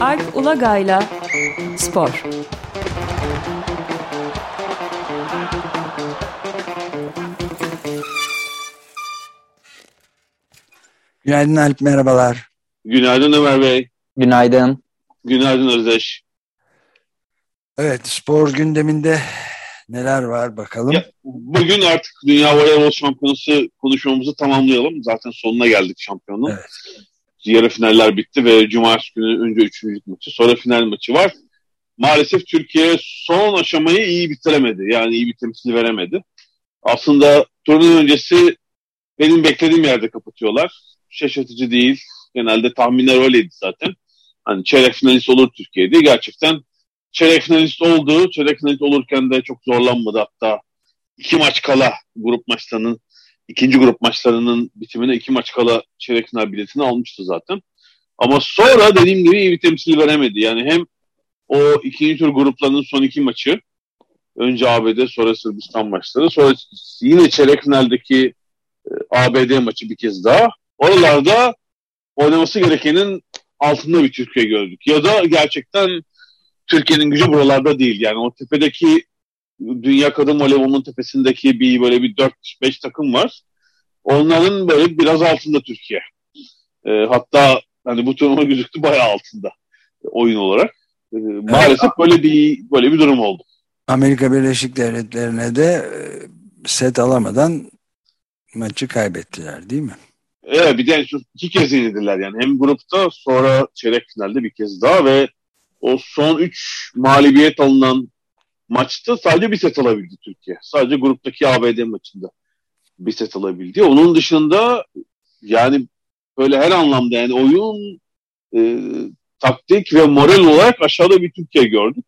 Alp Ulagay'la Spor Günaydın Alp, merhabalar. Günaydın Ömer Bey. Günaydın. Günaydın Özdeş. Evet, spor gündeminde neler var bakalım. Ya, bugün artık Dünya Voleybol Şampiyonası konuşmamızı tamamlayalım. Zaten sonuna geldik şampiyonun. Evet. Yarı finaller bitti ve Cumartesi günü önce üçüncülük maçı, sonra final maçı var. Maalesef Türkiye son aşamayı iyi bitiremedi. Yani iyi bir temsil veremedi. Aslında turnuva öncesi benim beklediğim yerde kapatıyorlar. Şaşırtıcı değil. Genelde tahminler öyleydi zaten. Hani çeyrek finalist olur Türkiye'de. Gerçekten çeyrek finalist oldu. Çeyrek finalist olurken de çok zorlanmadı. Hatta iki maç kala grup maçlarının ikinci grup maçlarının bitimine iki maç kala çeyrek final biletini almıştı zaten. Ama sonra dediğim gibi iyi bir temsil veremedi. Yani hem o ikinci tur gruplarının son iki maçı önce ABD sonra Sırbistan maçları sonra yine çeyrek finaldeki e, ABD maçı bir kez daha. Oralarda oynaması gerekenin altında bir Türkiye gördük. Ya da gerçekten Türkiye'nin gücü buralarda değil. Yani o tepedeki Dünya Kadın Voleybolunun tepesindeki bir böyle bir 4-5 takım var. Onların böyle biraz altında Türkiye. E, hatta hani bu turnuva gözüktü bayağı altında oyun olarak. E, maalesef böyle bir böyle bir durum oldu. Amerika Birleşik Devletleri'ne de e, set alamadan maçı kaybettiler değil mi? Evet bir de iki kez yenildiler yani. Hem grupta sonra çeyrek finalde bir kez daha ve o son üç mağlubiyet alınan maçta sadece bir set alabildi Türkiye. Sadece gruptaki ABD maçında bir set alabildi. Onun dışında yani böyle her anlamda yani oyun e, taktik ve moral olarak aşağıda bir Türkiye gördük.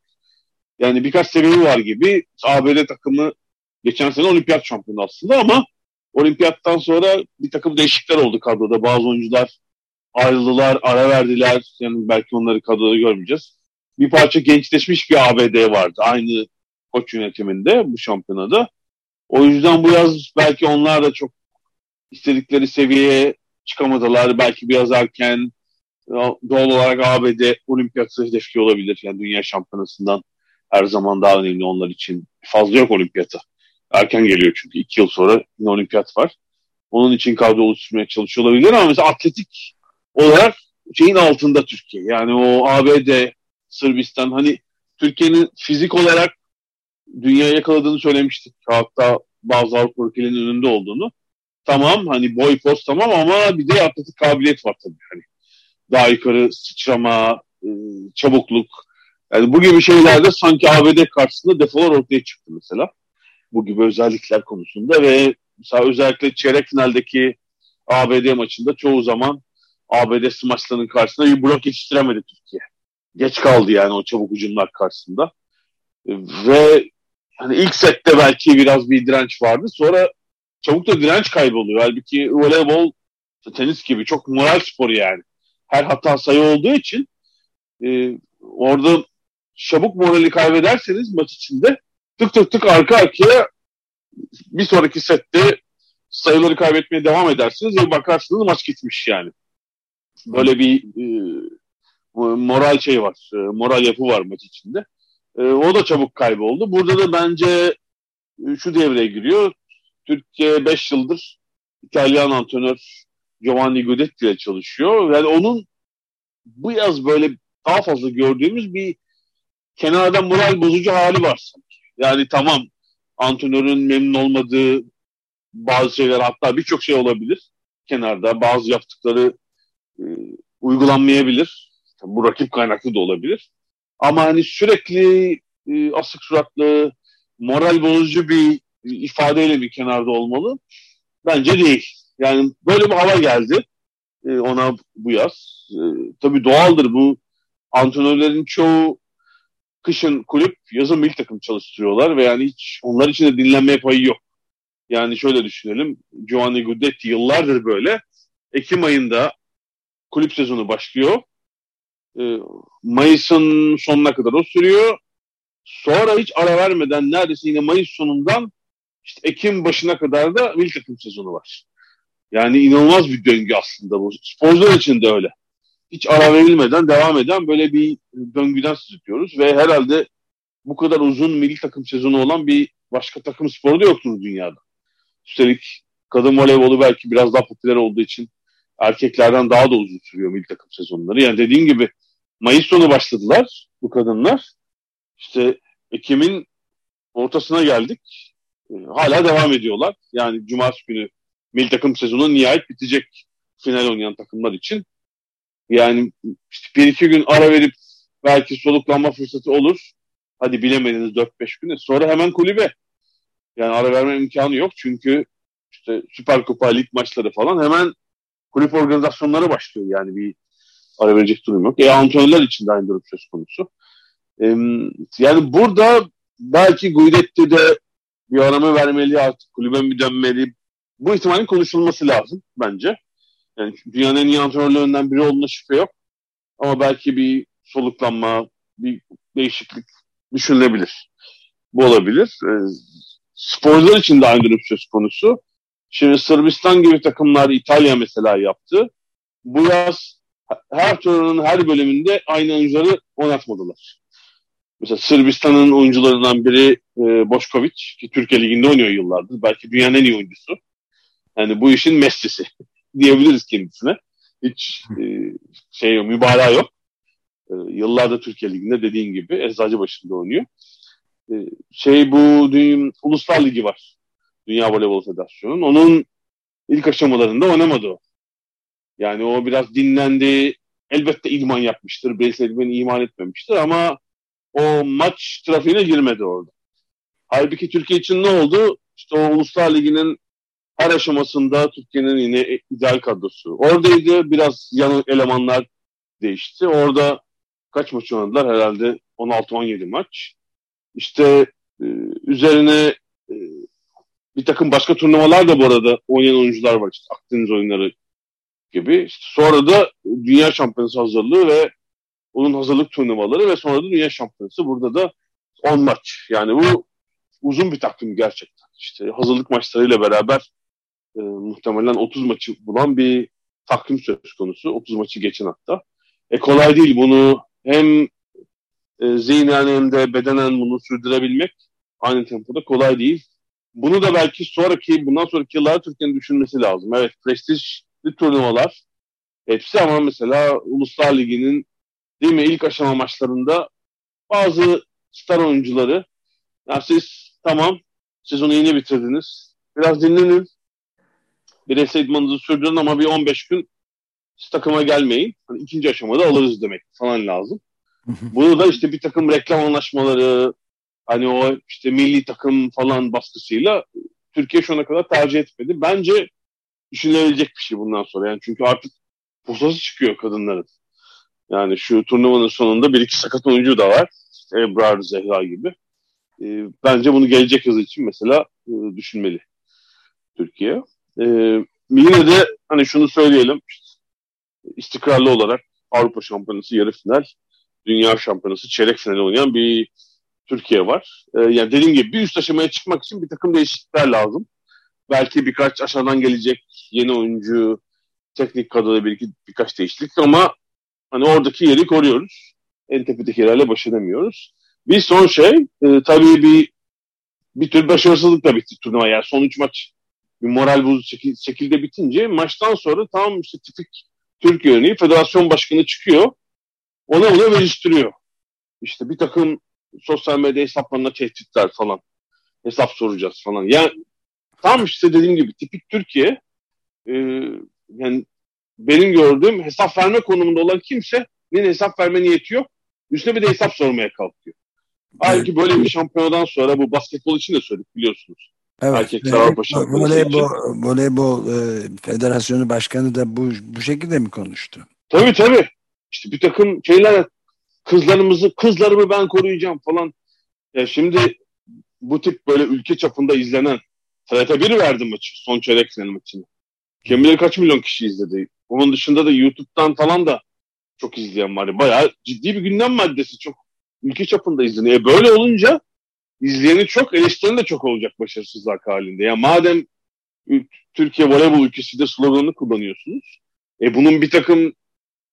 Yani birkaç sebebi var gibi. ABD takımı geçen sene olimpiyat şampiyonu aslında ama olimpiyattan sonra bir takım değişiklikler oldu kadroda. Bazı oyuncular ayrıldılar, ara verdiler. Yani belki onları kadroda görmeyeceğiz. Bir parça gençleşmiş bir ABD vardı aynı koç yönetiminde bu şampiyonada. O yüzden bu yaz belki onlar da çok istedikleri seviyeye çıkamadılar. Belki biraz erken doğal olarak ABD olimpiyatı hedefli olabilir. Yani dünya şampiyonasından her zaman daha önemli onlar için. Fazla yok olimpiyatı. Erken geliyor çünkü iki yıl sonra yine olimpiyat var. Onun için kadro oluşturmaya çalışıyor olabilir ama mesela atletik olarak şeyin altında Türkiye. Yani o ABD, Sırbistan hani Türkiye'nin fizik olarak dünya yakaladığını söylemiştik. Hatta bazı Avrupa ülkelerinin önünde olduğunu. Tamam hani boy post tamam ama bir de atletik kabiliyet var tabii. Hani daha yukarı sıçrama, e, çabukluk. Yani bu gibi şeylerde sanki ABD karşısında defolar ortaya çıktı mesela. Bu gibi özellikler konusunda ve mesela özellikle çeyrek finaldeki ABD maçında çoğu zaman ABD smaçlarının karşısında bir blok yetiştiremedi Türkiye. Geç kaldı yani o çabuk hücumlar karşısında. Ve hani ilk sette belki biraz bir direnç vardı. Sonra çabuk da direnç kayboluyor. Halbuki voleybol tenis gibi çok moral sporu yani. Her hata sayı olduğu için e, orada çabuk morali kaybederseniz maç içinde tık tık tık arka arkaya bir sonraki sette sayıları kaybetmeye devam edersiniz ve bakarsınız maç gitmiş yani. Böyle bir e, moral şey var, e, moral yapı var maç içinde. E, o da çabuk kayboldu. Burada da bence e, şu devreye giriyor. Türkiye 5 yıldır İtalyan antrenör Giovanni Guidetti ile çalışıyor. Yani onun bu yaz böyle daha fazla gördüğümüz bir kenarda moral bozucu hali var sanki. Yani tamam antrenörün memnun olmadığı bazı şeyler hatta birçok şey olabilir kenarda. Bazı yaptıkları e, uygulanmayabilir. Bu rakip kaynaklı da olabilir. Ama hani sürekli e, asık suratlı, moral bozucu bir ifadeyle bir kenarda olmalı. Bence değil. Yani böyle bir hava geldi e, ona bu yaz. E, tabii doğaldır bu antrenörlerin çoğu kışın kulüp, yazın milli takım çalıştırıyorlar ve yani hiç onlar için de dinlenmeye payı yok. Yani şöyle düşünelim. Giovanni Guidetti yıllardır böyle. Ekim ayında kulüp sezonu başlıyor. E, Mayıs'ın sonuna kadar o sürüyor. Sonra hiç ara vermeden neredeyse yine Mayıs sonundan işte Ekim başına kadar da milli takım sezonu var. Yani inanılmaz bir döngü aslında bu. Sporcular için de öyle. Hiç ara verilmeden devam eden böyle bir döngüden söz ediyoruz ve herhalde bu kadar uzun milli takım sezonu olan bir başka takım sporu da yoktur dünyada. Üstelik kadın voleybolu belki biraz daha popüler olduğu için erkeklerden daha da uzun sürüyor milli takım sezonları. Yani dediğim gibi Mayıs sonu başladılar bu kadınlar. İşte Ekim'in ortasına geldik. Ee, hala devam ediyorlar. Yani Cumartesi günü milli takım sezonu nihayet bitecek final oynayan takımlar için. Yani işte bir iki gün ara verip belki soluklanma fırsatı olur. Hadi bilemediniz 4-5 gün. Sonra hemen kulübe. Yani ara verme imkanı yok. Çünkü işte Süper Kupa, lig maçları falan hemen kulüp organizasyonları başlıyor. Yani bir ara verecek durum yok. E antrenörler için de aynı durum söz konusu. E, yani burada belki Guidetti de bir arama vermeli artık kulübe mi dönmeli. Bu ihtimalin konuşulması lazım bence. Yani dünyanın en iyi antrenörlerinden biri olduğuna şüphe yok. Ama belki bir soluklanma, bir değişiklik düşünülebilir. Bu olabilir. E, sporcular için de aynı durum söz konusu. Şimdi Sırbistan gibi takımlar İtalya mesela yaptı. Bu yaz her turunun her bölümünde aynı oyuncuları oynatmadılar. Mesela Sırbistan'ın oyuncularından biri e, Boşkovic ki Türkiye Ligi'nde oynuyor yıllardır. Belki dünyanın en iyi oyuncusu. Yani bu işin Messi'si diyebiliriz kendisine. Hiç e, şey mübalağa yok. E, yıllardır Türkiye Ligi'nde dediğin gibi Eczacı başında oynuyor. E, şey bu dünya, Uluslar Ligi var. Dünya Voleybol Federasyonu'nun. Onun ilk aşamalarında oynamadı o. Yani o biraz dinlendi. Elbette idman yapmıştır. Bireysel idmanı iman etmemiştir ama o maç trafiğine girmedi orada. Halbuki Türkiye için ne oldu? İşte o Uluslar Ligi'nin her aşamasında Türkiye'nin yine ideal kadrosu. Oradaydı. Biraz yan elemanlar değişti. Orada kaç maç oynadılar? Herhalde 16-17 maç. İşte e, üzerine e, bir takım başka turnuvalar da bu arada oynayan oyuncular var. İşte Akdeniz oyunları gibi. Sonra da Dünya Şampiyonası hazırlığı ve onun hazırlık turnuvaları ve sonra da Dünya Şampiyonası. Burada da 10 maç. Yani bu uzun bir takvim gerçekten. İşte hazırlık maçlarıyla beraber e, muhtemelen 30 maçı bulan bir takvim söz konusu. 30 maçı geçen hatta. E kolay değil bunu hem e, zihnen hem de bedenen bunu sürdürebilmek aynı tempoda kolay değil. Bunu da belki sonraki, bundan sonraki yıllar Türkiye'nin düşünmesi lazım. Evet, prestijli turnuvalar hepsi ama mesela Uluslar Ligi'nin değil mi ilk aşama maçlarında bazı star oyuncuları ya siz tamam sezonu yeni bitirdiniz. Biraz dinlenin. Bireysel idmanınızı sürdürün ama bir 15 gün siz takıma gelmeyin. Hani ikinci aşamada alırız demek falan lazım. Bunu da işte bir takım reklam anlaşmaları, hani o işte milli takım falan baskısıyla Türkiye şu ana kadar tercih etmedi. Bence düşünülebilecek bir şey bundan sonra. Yani çünkü artık posası çıkıyor kadınların. Yani şu turnuvanın sonunda bir iki sakat oyuncu da var. Ebrar, Zehra gibi. E, bence bunu gelecek yıl için mesela e, düşünmeli Türkiye. E, yine de hani şunu söyleyelim. İstikrarlı olarak Avrupa Şampiyonası yarı final, Dünya Şampiyonası çeyrek finali oynayan bir Türkiye var. E, yani dediğim gibi bir üst aşamaya çıkmak için bir takım değişiklikler lazım. Belki birkaç aşağıdan gelecek yeni oyuncu, teknik kadroda bir iki, birkaç değişiklik ama hani oradaki yeri koruyoruz. En tepedeki yerlerle baş edemiyoruz. Bir son şey, e, tabii bir bir tür başarısızlıkla bitti turnuva. Yani son üç maç bir moral bozucu şekilde bitince maçtan sonra tam işte tipik Türkiye örneği federasyon başkanı çıkıyor. Ona ona veriştiriyor. İşte bir takım sosyal medya hesaplarına tehditler falan. Hesap soracağız falan. Yani tam işte dediğim gibi tipik Türkiye e, yani benim gördüğüm hesap verme konumunda olan kimse kimsenin hesap verme niyeti yok. Üstüne bir de hesap sormaya kalkıyor. Halbuki böyle bir şampiyonadan sonra bu basketbol için de söyledik biliyorsunuz. Evet. Erkekler Avrupa Şampiyonası voleybol, voleybol e, Federasyonu Başkanı da bu, bu şekilde mi konuştu? Tabii tabii. İşte bir takım şeyler kızlarımızı, kızlarımı ben koruyacağım falan. Ya şimdi bu tip böyle ülke çapında izlenen TRT1 verdi maçı, son çeyrek final maçını. Kim bilir kaç milyon kişi izledi. Onun dışında da YouTube'dan falan da çok izleyen var. Bayağı ciddi bir gündem maddesi çok ülke çapında izleniyor. E böyle olunca izleyeni çok, eleştiren de çok olacak başarısızlık halinde. Ya madem Türkiye voleybol ülkesi de sloganını kullanıyorsunuz. E bunun bir takım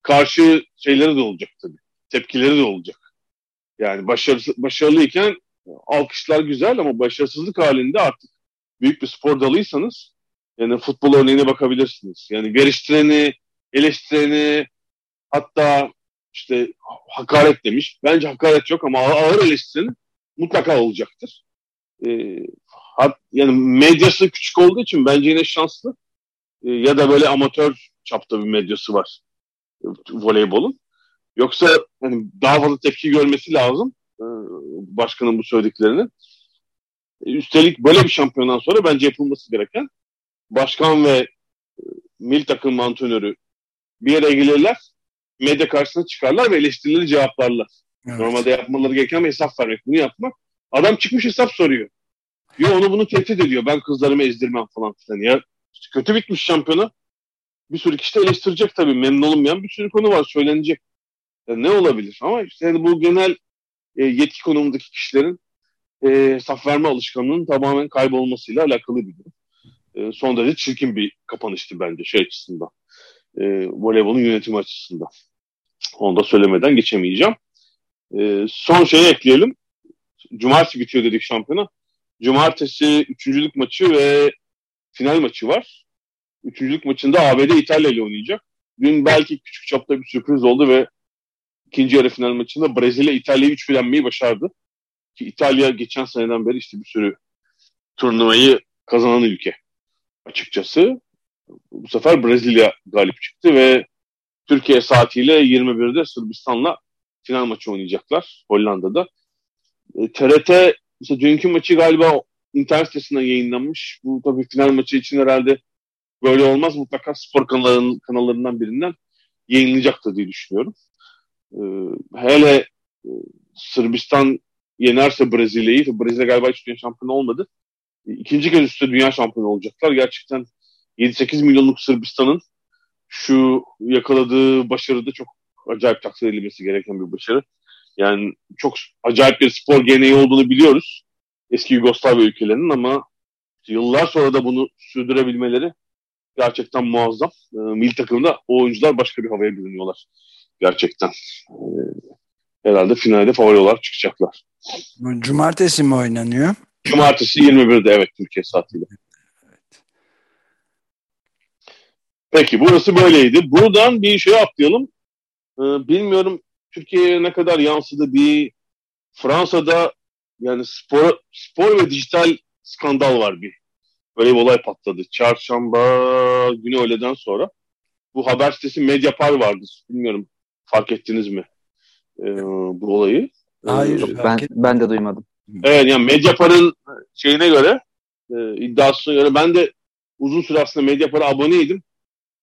karşı şeyleri de olacak tabii. Tepkileri de olacak. Yani başarı, başarılıyken alkışlar güzel ama başarısızlık halinde artık büyük bir spor dalıysanız yani futbol örneğine bakabilirsiniz. Yani geliştireni, eleştireni hatta işte hakaret demiş. Bence hakaret yok ama ağır eleştirinin mutlaka olacaktır. Ee, hat, yani medyası küçük olduğu için bence yine şanslı. Ee, ya da böyle amatör çapta bir medyası var e, voleybolun. Yoksa hani daha fazla tepki görmesi lazım e, başkanın bu söylediklerini. Üstelik böyle bir şampiyondan sonra bence yapılması gereken başkan ve e, mil takım antrenörü bir yere gelirler, medya karşısına çıkarlar ve eleştirileri cevaplarlar. Evet. Normalde yapmaları gereken bir hesap vermek, bunu yapmak. Adam çıkmış hesap soruyor. Yo onu bunu tehdit ediyor. Ben kızlarımı ezdirmem falan filan. Ya kötü bitmiş şampiyona. Bir sürü kişi de eleştirecek tabii. Memnun olmayan bir sürü konu var. Söylenecek. Yani ne olabilir? Ama işte yani bu genel e, yetki konumundaki kişilerin e, hesap verme alışkanlığının tamamen kaybolmasıyla alakalı bir durum. E, son derece çirkin bir kapanıştı bence şey açısından. E, voleybolun yönetimi açısından. Onu da söylemeden geçemeyeceğim. E, son şeyi ekleyelim. Cumartesi bitiyor dedik şampiyona. Cumartesi üçüncülük maçı ve final maçı var. Üçüncülük maçında ABD İtalya ile oynayacak. Dün belki küçük çapta bir sürpriz oldu ve ikinci yarı final maçında Brezilya İtalya'yı üçlenmeyi başardı. Ki İtalya geçen seneden beri işte bir sürü turnuvayı kazanan ülke açıkçası. Bu sefer Brezilya galip çıktı ve Türkiye saatiyle 21'de Sırbistan'la final maçı oynayacaklar Hollanda'da. E, TRT mesela dünkü maçı galiba internet sitesinden yayınlanmış. Bu tabii final maçı için herhalde böyle olmaz. Mutlaka spor kanalların, kanallarından birinden yayınlayacaktır diye düşünüyorum. E, hele e, Sırbistan yenerse Brezilya'yı, Brezilya galiba hiç dünya şampiyonu olmadı. İkinci kez üstte dünya şampiyonu olacaklar. Gerçekten 7-8 milyonluk Sırbistan'ın şu yakaladığı başarıda çok acayip takdir edilmesi gereken bir başarı. Yani çok acayip bir spor geleneği olduğunu biliyoruz. Eski Yugoslavya ülkelerinin ama yıllar sonra da bunu sürdürebilmeleri gerçekten muazzam. E, milli takımda oyuncular başka bir havaya bürünüyorlar. Gerçekten. E, herhalde finalde favori olarak çıkacaklar. Cumartesi mi oynanıyor? Cumartesi 21'de evet Türkiye saatiyle. Peki burası böyleydi. Buradan bir şey atlayalım. Ee, bilmiyorum Türkiye'ye ne kadar yansıdı bir Fransa'da yani spor, spor ve dijital skandal var bir. Böyle bir olay patladı. Çarşamba günü öğleden sonra. Bu haber sitesi Mediapar vardı. Bilmiyorum fark ettiniz mi e, bu olayı? Hayır. Ee, ben, ben de duymadım. Evet yani Mediapar'ın şeyine göre e, iddiasına göre ben de uzun süre aslında Mediapar'a aboneydim.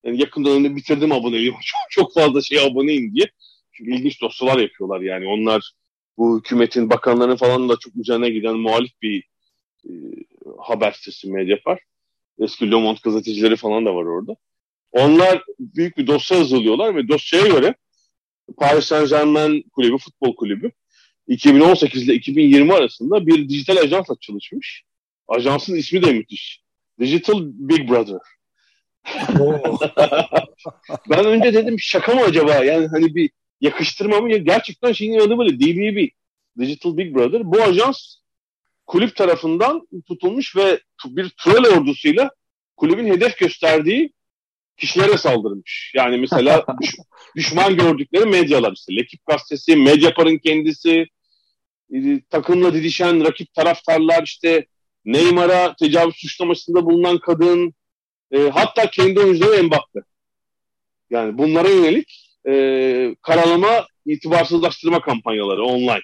Yani yakın dönemde bitirdim aboneliğimi. Çok, çok fazla şey aboneyim diye. Çünkü ilginç dosyalar yapıyorlar yani. Onlar bu hükümetin, bakanların falan da çok üzerine giden muhalif bir e, haber sitesi Mediapar. Eski Le Monde gazetecileri falan da var orada. Onlar büyük bir dosya hazırlıyorlar ve dosyaya göre Paris Saint Germain kulübü, futbol kulübü 2018 ile 2020 arasında bir dijital ajansla çalışmış. Ajansın ismi de müthiş. Digital Big Brother. ben önce dedim şaka mı acaba? Yani hani bir yakıştırma mı? Gerçekten şeyin adı böyle DBB. Digital Big Brother. Bu ajans kulüp tarafından tutulmuş ve bir troll ordusuyla kulübün hedef gösterdiği kişilere saldırmış. Yani mesela düşman gördükleri medyalar işte. Lekip gazetesi, Medyapar'ın kendisi, e, takımla didişen rakip taraftarlar işte Neymar'a tecavüz suçlamasında bulunan kadın e, hatta kendi oyuncuları Mbappe. Yani bunlara yönelik e, karalama, itibarsızlaştırma kampanyaları online.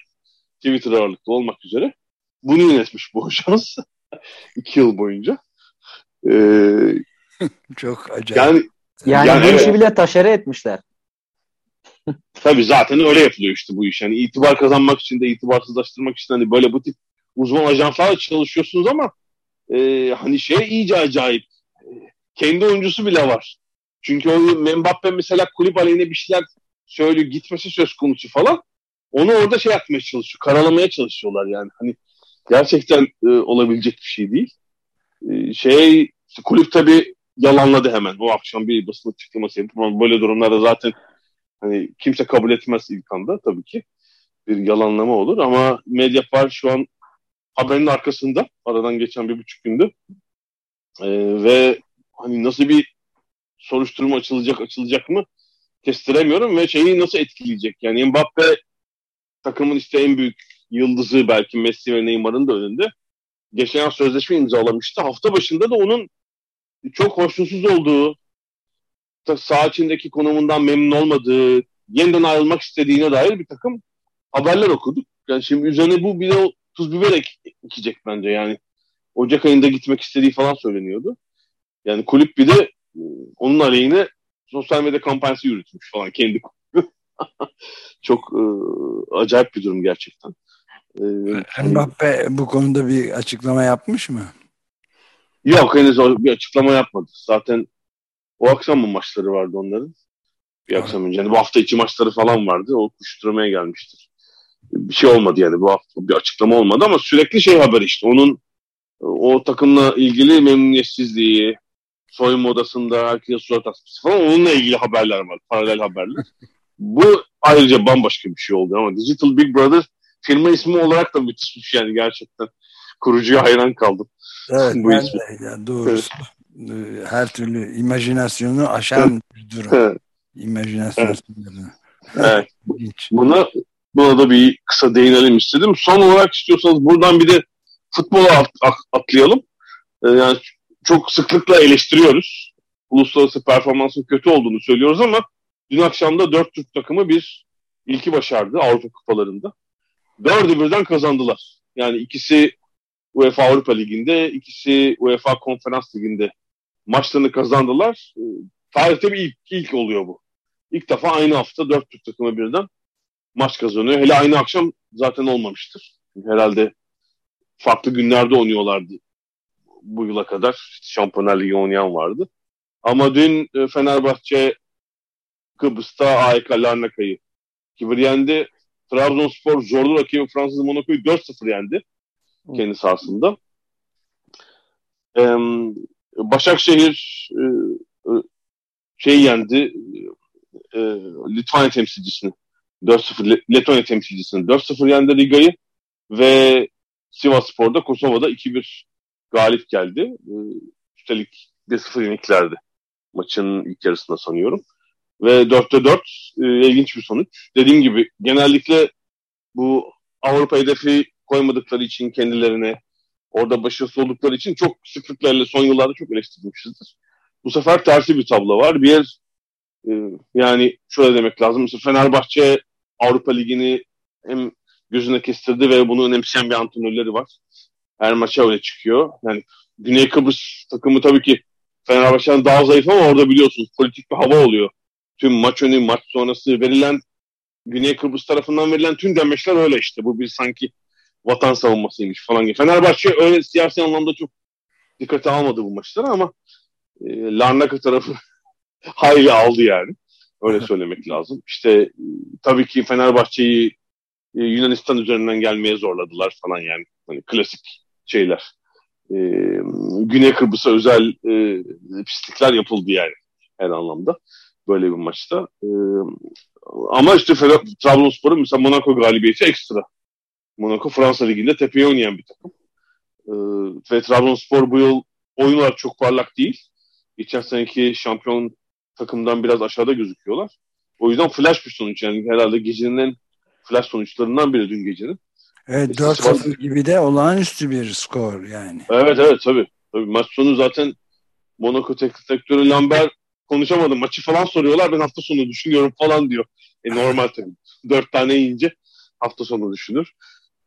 Twitter ağırlıklı olmak üzere. Bunu yönetmiş bu şans. iki yıl boyunca. Ee, Çok acayip. Yani, yani, yani bu evet. işi bile taşere etmişler. Tabii zaten öyle yapılıyor işte bu iş. Yani itibar kazanmak için de itibarsızlaştırmak için hani böyle bu tip uzman ajanslarla çalışıyorsunuz ama e, hani şey iyice acayip. E, kendi oyuncusu bile var. Çünkü o Mbappe mesela kulüp aleyhine bir şeyler söylüyor gitmesi söz konusu falan. Onu orada şey yapmaya çalışıyor. Karalamaya çalışıyorlar yani. Hani gerçekten e, olabilecek bir şey değil. E, şey kulüp tabii yalanladı hemen. O akşam bir basın açıklaması yapıp ama böyle durumlarda zaten hani kimse kabul etmez ilk anda tabii ki. Bir yalanlama olur ama Mediapar şu an haberin arkasında aradan geçen bir buçuk gündü. Ee, ve hani nasıl bir soruşturma açılacak açılacak mı kestiremiyorum ve şeyi nasıl etkileyecek? Yani Mbappe takımın işte en büyük yıldızı belki Messi ve Neymar'ın da önünde. Geçen sözleşme imzalamıştı. Hafta başında da onun çok hoşnutsuz olduğu, saha içindeki konumundan memnun olmadığı, yeniden ayrılmak istediğine dair bir takım haberler okuduk. Yani şimdi üzerine bu bir de tuz biber ek, ekecek bence yani. Ocak ayında gitmek istediği falan söyleniyordu. Yani kulüp bir de e, onun aleyhine sosyal medya kampanyası yürütmüş falan kendi Çok e, acayip bir durum gerçekten. E, Mbappe bu konuda bir açıklama yapmış mı? Yok henüz bir açıklama yapmadı. Zaten o akşam mı maçları vardı onların? Bir akşam önce. Yani bu hafta içi maçları falan vardı. O kuşturmaya gelmiştir. Bir şey olmadı yani bu hafta bir açıklama olmadı ama sürekli şey haber işte. Onun o takımla ilgili memnuniyetsizliği, soyunma odasında herkese surat asması falan onunla ilgili haberler var. Paralel haberler. Bu ayrıca bambaşka bir şey oldu ama Digital Big Brother firma ismi olarak da müthişmiş yani gerçekten. Kurucuya hayran kaldım. Evet bu ben de ya, doğrusu. Evet. Her türlü imajinasyonu aşan bir durum. Evet. İmajinasyon evet. evet. Buna, buna da bir kısa değinelim istedim. Son olarak istiyorsanız buradan bir de futbola at, at, atlayalım. Ee, yani çok sıklıkla eleştiriyoruz. Uluslararası performansın kötü olduğunu söylüyoruz ama dün akşam da dört Türk takımı bir ilki başardı Avrupa kupalarında. Dördü birden kazandılar. Yani ikisi UEFA Avrupa Ligi'nde, ikisi UEFA Konferans Ligi'nde maçlarını kazandılar. Ee, tarihte bir ilk, ilk oluyor bu. İlk defa aynı hafta dört Türk takımı birden maç kazanıyor. Hele aynı akşam zaten olmamıştır. Herhalde farklı günlerde oynuyorlardı bu yıla kadar. Şampiyonlar Ligi oynayan vardı. Ama dün e, Fenerbahçe Kıbrıs'ta AEK Larnaka'yı kibir yendi. Trabzonspor zorlu rakibi Fransız Monaco'yu 4-0 yendi kendi sahasında. Ee, Başakşehir e, e, şey yendi e, Litvanya temsilcisini 4-0 Letonya temsilcisini 4-0 yendi Riga'yı ve Sivas Spor'da Kosova'da 2-1 galip geldi. E, üstelik 1-0 yeniklerdi maçın ilk yarısında sanıyorum. Ve 4'te 4 e, ilginç bir sonuç. Dediğim gibi genellikle bu Avrupa hedefi koymadıkları için kendilerine orada başarısız oldukları için çok sıklıklarla son yıllarda çok eleştirilmişizdir. Bu sefer tersi bir tablo var. Bir yer e, yani şöyle demek lazım. Mesela Fenerbahçe Avrupa Ligi'ni hem gözüne kestirdi ve bunu önemseyen bir antrenörleri var. Her maça öyle çıkıyor. Yani Güney Kıbrıs takımı tabii ki Fenerbahçe'den daha zayıf ama orada biliyorsunuz politik bir hava oluyor. Tüm maç önü, maç sonrası verilen Güney Kıbrıs tarafından verilen tüm demeçler öyle işte. Bu bir sanki vatan savunmasıymış falan gibi. Fenerbahçe öyle siyasi anlamda çok dikkate almadı bu maçları ama e, Larnaka tarafı hayli aldı yani. Öyle söylemek lazım. İşte e, tabii ki Fenerbahçe'yi e, Yunanistan üzerinden gelmeye zorladılar falan yani. Hani klasik şeyler. E, Güney Kıbrıs'a özel e, pislikler yapıldı yani her anlamda. Böyle bir maçta. E, ama işte Trabzonspor'un mesela Monaco galibiyeti ekstra. Monaco Fransa Ligi'nde tepeye oynayan bir takım. E, ve Trabzonspor bu yıl oyunlar çok parlak değil. Geçen seneki şampiyon takımdan biraz aşağıda gözüküyorlar. O yüzden flash bir sonuç yani herhalde gecenin en flash sonuçlarından biri dün gecenin. Evet 4-0 gibi de olağanüstü bir skor yani. Evet evet tabii. tabii. Maç sonu zaten Monaco teknik direktörü Lambert konuşamadım. Maçı falan soruyorlar. Ben hafta sonu düşünüyorum falan diyor. E normal tabii. Dört tane yiyince hafta sonu düşünür.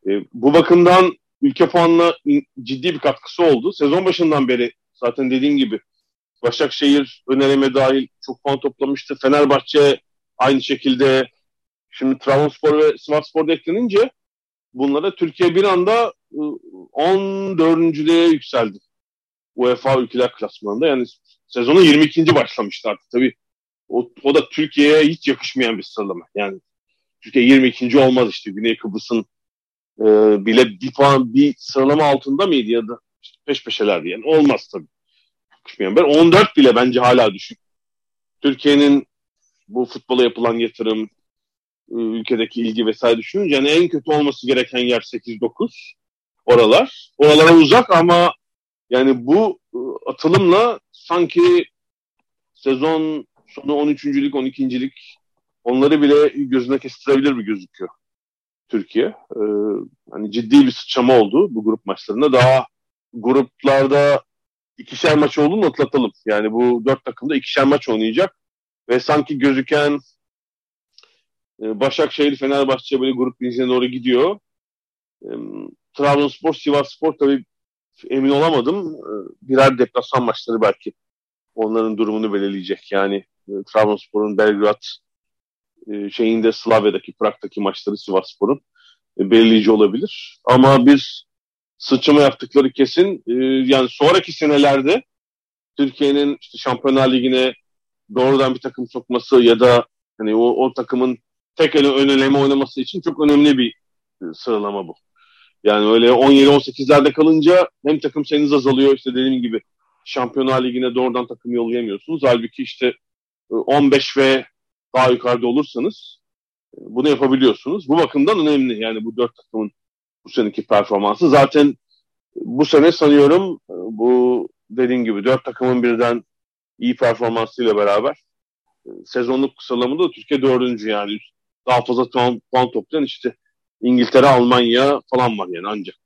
E, bu bakımdan ülke puanına ciddi bir katkısı oldu. Sezon başından beri zaten dediğim gibi Başakşehir önerime dahil çok puan toplamıştı. Fenerbahçe aynı şekilde şimdi Trabzonspor ve Sivasspor eklenince bunlara Türkiye bir anda 14.lüğe ıı, yükseldi. UEFA ülkeler klasmanında. Yani sezonu 22. başlamıştı artık. Tabii o, o da Türkiye'ye hiç yakışmayan bir sıralama. Yani Türkiye 22. olmaz işte. Güney Kıbrıs'ın e, bile bir puan bir sıralama altında mıydı ya da işte peş peşelerdi. Yani olmaz tabii. bir 14 bile bence hala düşük. Türkiye'nin bu futbola yapılan yatırım, ülkedeki ilgi vesaire düşününce yani en kötü olması gereken yer 8-9 oralar. Oralara uzak ama yani bu atılımla sanki sezon sonu 13.lik 12.lik onları bile gözüne kestirebilir mi gözüküyor Türkiye. Ee, hani ciddi bir sıçrama oldu bu grup maçlarında. Daha gruplarda ikişer maç olduğunu atlatalım. Yani bu dört takımda ikişer maç oynayacak. Ve sanki gözüken e, Başakşehir, Fenerbahçe böyle grup birincine doğru gidiyor. E, Trabzonspor, Sivasspor tabii emin olamadım. E, birer deplasman maçları belki onların durumunu belirleyecek. Yani e, Trabzonspor'un Belgrad e, şeyinde Slavya'daki, Prag'daki maçları Sivasspor'un e, belirleyici olabilir. Ama bir sıçrama yaptıkları kesin. E, yani sonraki senelerde Türkiye'nin işte Şampiyonlar Ligi'ne doğrudan bir takım sokması ya da hani o, o takımın tek ön eleme oynaması için çok önemli bir e, sıralama bu. Yani öyle 17-18'lerde kalınca hem takım sayınız azalıyor işte dediğim gibi Şampiyonlar Ligi'ne doğrudan takım yollayamıyorsunuz. Halbuki işte 15 ve daha yukarıda olursanız e, bunu yapabiliyorsunuz. Bu bakımdan önemli yani bu dört takımın bu seneki performansı. Zaten bu sene sanıyorum e, bu dediğim gibi dört takımın birden iyi performansıyla beraber e, sezonluk sıralamada Türkiye dördüncü yani daha fazla puan, puan toplayan işte İngiltere, Almanya falan var yani ancak.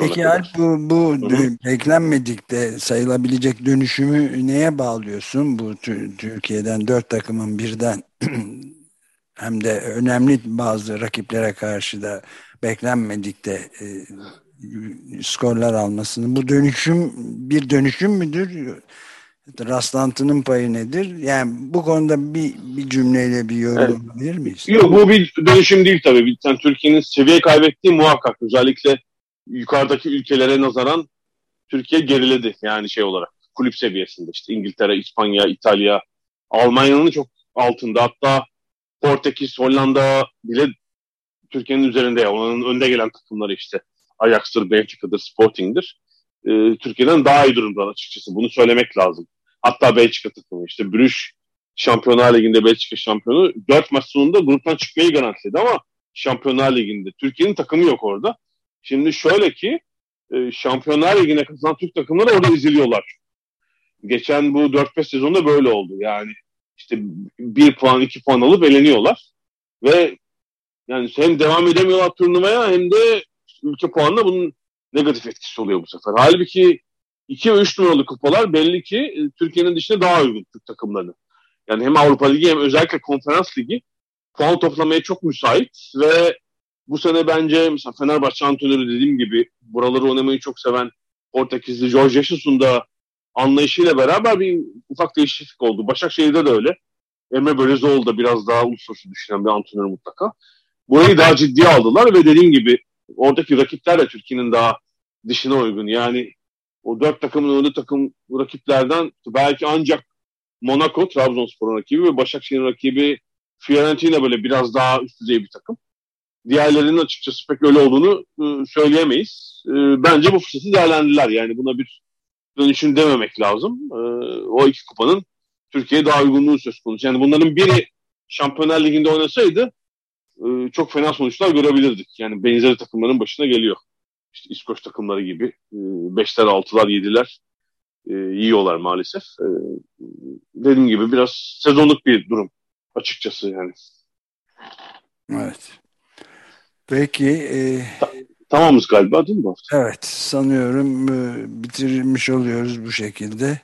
Peki Alp bu, bu beklenmedik de sayılabilecek dönüşümü neye bağlıyorsun? Bu Türkiye'den dört takımın birden hem de önemli bazı rakiplere karşı da beklenmedik de e, skorlar almasını. Bu dönüşüm bir dönüşüm müdür? Rastlantının payı nedir? Yani bu konuda bir, bir cümleyle bir yorum evet. miyiz? Yok bu bir dönüşüm değil tabii. Yani Türkiye'nin seviye kaybettiği muhakkak. Özellikle yukarıdaki ülkelere nazaran Türkiye geriledi yani şey olarak kulüp seviyesinde işte İngiltere, İspanya, İtalya, Almanya'nın çok altında hatta Portekiz, Hollanda bile Türkiye'nin üzerinde onların önde gelen takımları işte Ajax'tır, Belçika'dır, Sporting'dir. Ee, Türkiye'den daha iyi durumda açıkçası. Bunu söylemek lazım. Hatta Belçika takımı işte Brüş Şampiyonlar Ligi'nde Belçika şampiyonu dört maç sonunda gruptan çıkmayı garantiledi ama Şampiyonlar Ligi'nde Türkiye'nin takımı yok orada. Şimdi şöyle ki e, Şampiyonlar Ligi'ne katılan Türk takımları orada izliyorlar. Geçen bu 4-5 sezonda böyle oldu. Yani işte bir puan, iki puan alıp eleniyorlar. Ve yani hem devam edemiyorlar turnuvaya hem de ülke puanına bunun negatif etkisi oluyor bu sefer. Halbuki 2 ve 3 numaralı kupalar belli ki e, Türkiye'nin dışında daha uygun Türk takımlarını. Yani hem Avrupa Ligi hem özellikle Konferans Ligi puan toplamaya çok müsait ve bu sene bence mesela Fenerbahçe antrenörü dediğim gibi buraları oynamayı çok seven Portekizli George Jesus'un da anlayışıyla beraber bir ufak değişiklik oldu. Başakşehir'de de öyle. Emre Börezoğlu da biraz daha uluslararası düşünen bir antrenör mutlaka. Burayı daha ciddiye aldılar ve dediğim gibi oradaki rakipler de Türkiye'nin daha dışına uygun. Yani o dört takımın önünde takım rakiplerden belki ancak Monaco, Trabzonspor'un rakibi ve Başakşehir'in rakibi Fiorentina böyle biraz daha üst düzey bir takım. Diğerlerinin açıkçası pek öyle olduğunu e, söyleyemeyiz. Bence bu fırsatı değerlendiler. Yani buna bir dönüşüm dememek lazım. E, o iki kupanın Türkiye'ye daha uygunluğu söz konusu. Yani bunların biri Şampiyonlar Ligi'nde oynasaydı e, çok fena sonuçlar görebilirdik. Yani benzeri takımların başına geliyor. İşte İskoç takımları gibi e, beşler, altılar, yediler e, yiyorlar maalesef. E, dediğim gibi biraz sezonluk bir durum açıkçası yani. Evet. Peki. E, Ta tamamız galiba değil mi bu hafta? Evet sanıyorum e, bitirmiş oluyoruz bu şekilde.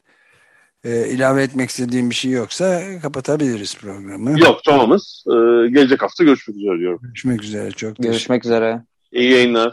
E, ilave etmek istediğim bir şey yoksa kapatabiliriz programı. Yok tamamız. E, gelecek hafta görüşmek üzere diyorum. Görüşmek üzere. Çok Görüşmek üzere. İyi yayınlar.